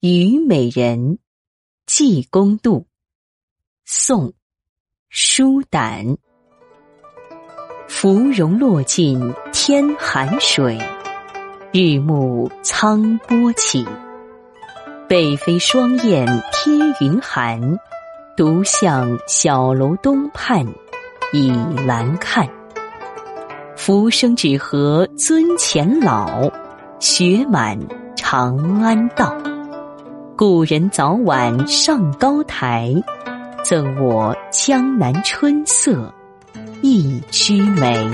虞美人，济公渡。宋，舒胆。芙蓉落尽天寒水，日暮苍波起。北飞双燕贴云寒，独向小楼东畔倚栏看。浮生只合尊前老，雪满长安道。故人早晚上高台，赠我江南春色一枝梅。